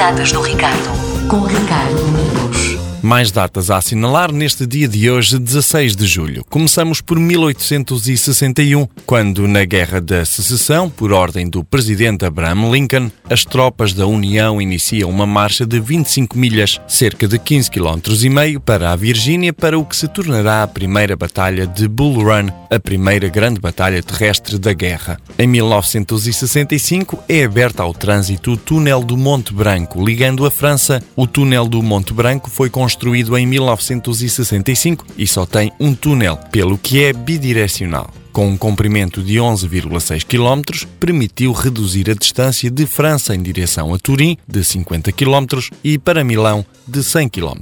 datas do Ricardo, com Ricardo Domingos. Mais datas a assinalar neste dia de hoje, 16 de julho. Começamos por 1861, quando, na Guerra da Secessão, por ordem do presidente Abraham Lincoln, as tropas da União iniciam uma marcha de 25 milhas, cerca de 15 km e meio, para a Virgínia, para o que se tornará a primeira batalha de Bull Run, a primeira grande batalha terrestre da guerra. Em 1965 é aberta ao trânsito o túnel do Monte Branco, ligando a França. O túnel do Monte Branco foi construído construído em 1965 e só tem um túnel, pelo que é bidirecional com um comprimento de 11,6 km, permitiu reduzir a distância de França em direção a Turim, de 50 km, e para Milão, de 100 km.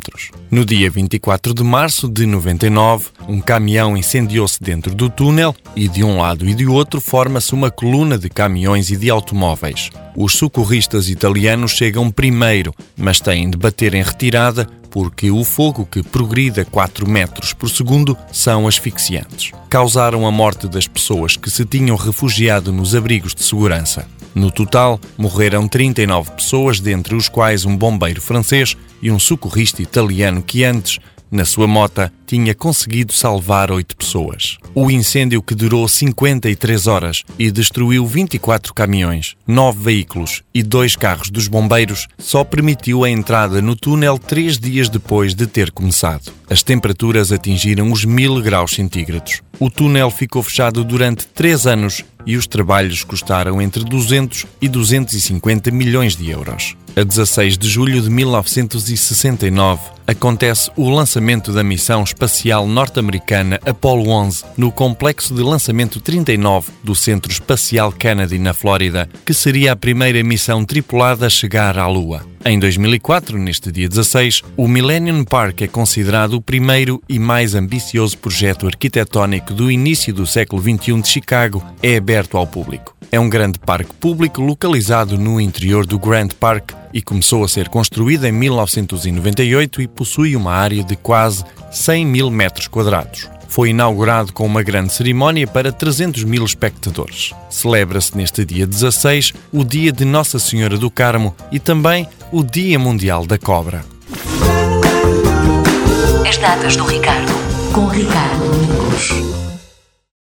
No dia 24 de março de 99, um caminhão incendiou-se dentro do túnel e de um lado e do outro forma-se uma coluna de caminhões e de automóveis. Os socorristas italianos chegam primeiro, mas têm de bater em retirada porque o fogo que progride a 4 metros por segundo são asfixiantes. Causaram a morte das pessoas que se tinham refugiado nos abrigos de segurança. No total, morreram 39 pessoas, dentre os quais um bombeiro francês e um socorrista italiano que antes na sua mota, tinha conseguido salvar oito pessoas. O incêndio, que durou 53 horas e destruiu 24 caminhões, nove veículos e dois carros dos bombeiros, só permitiu a entrada no túnel três dias depois de ter começado. As temperaturas atingiram os mil graus centígrados. O túnel ficou fechado durante três anos e os trabalhos custaram entre 200 e 250 milhões de euros. A 16 de julho de 1969, acontece o lançamento da missão espacial norte-americana Apollo 11 no complexo de lançamento 39 do Centro Espacial Kennedy, na Flórida, que seria a primeira missão tripulada a chegar à Lua. Em 2004, neste dia 16, o Millennium Park é considerado o primeiro e mais ambicioso projeto arquitetónico do início do século XXI de Chicago. É aberto ao público. É um grande parque público localizado no interior do Grand Park e começou a ser construído em 1998 e possui uma área de quase 100 mil metros quadrados foi inaugurado com uma grande cerimónia para 300 mil espectadores. Celebra-se neste dia 16 o Dia de Nossa Senhora do Carmo e também o Dia Mundial da Cobra. As datas do Ricardo, com Ricardo Domingos.